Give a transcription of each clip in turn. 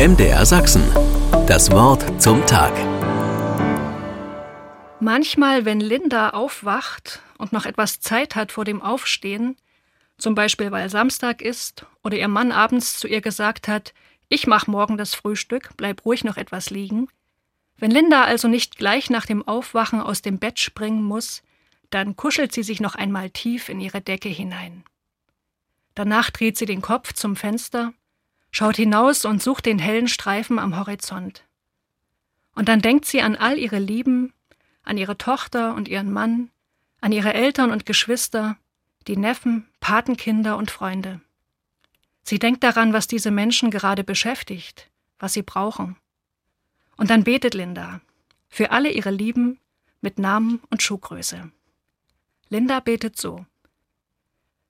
MDR Sachsen. Das Wort zum Tag. Manchmal, wenn Linda aufwacht und noch etwas Zeit hat vor dem Aufstehen, zum Beispiel weil Samstag ist oder ihr Mann abends zu ihr gesagt hat, ich mach morgen das Frühstück, bleib ruhig noch etwas liegen. Wenn Linda also nicht gleich nach dem Aufwachen aus dem Bett springen muss, dann kuschelt sie sich noch einmal tief in ihre Decke hinein. Danach dreht sie den Kopf zum Fenster schaut hinaus und sucht den hellen Streifen am Horizont. Und dann denkt sie an all ihre Lieben, an ihre Tochter und ihren Mann, an ihre Eltern und Geschwister, die Neffen, Patenkinder und Freunde. Sie denkt daran, was diese Menschen gerade beschäftigt, was sie brauchen. Und dann betet Linda für alle ihre Lieben mit Namen und Schuhgröße. Linda betet so.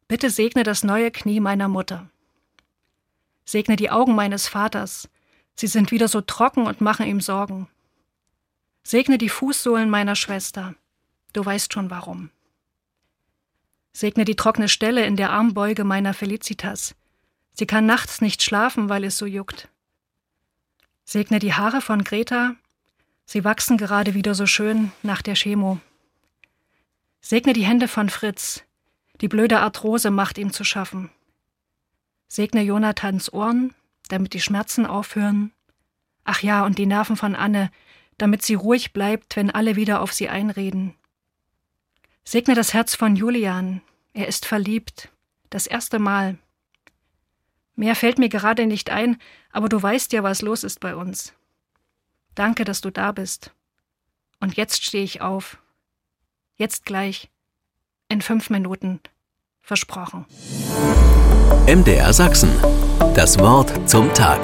Bitte segne das neue Knie meiner Mutter. Segne die Augen meines Vaters, sie sind wieder so trocken und machen ihm Sorgen. Segne die Fußsohlen meiner Schwester, du weißt schon warum. Segne die trockene Stelle in der Armbeuge meiner Felicitas, sie kann nachts nicht schlafen, weil es so juckt. Segne die Haare von Greta, sie wachsen gerade wieder so schön nach der Chemo. Segne die Hände von Fritz, die blöde Arthrose macht ihm zu schaffen. Segne Jonathans Ohren, damit die Schmerzen aufhören. Ach ja, und die Nerven von Anne, damit sie ruhig bleibt, wenn alle wieder auf sie einreden. Segne das Herz von Julian, er ist verliebt, das erste Mal. Mehr fällt mir gerade nicht ein, aber du weißt ja, was los ist bei uns. Danke, dass du da bist. Und jetzt stehe ich auf. Jetzt gleich. In fünf Minuten. Versprochen. MDR Sachsen. Das Wort zum Tag.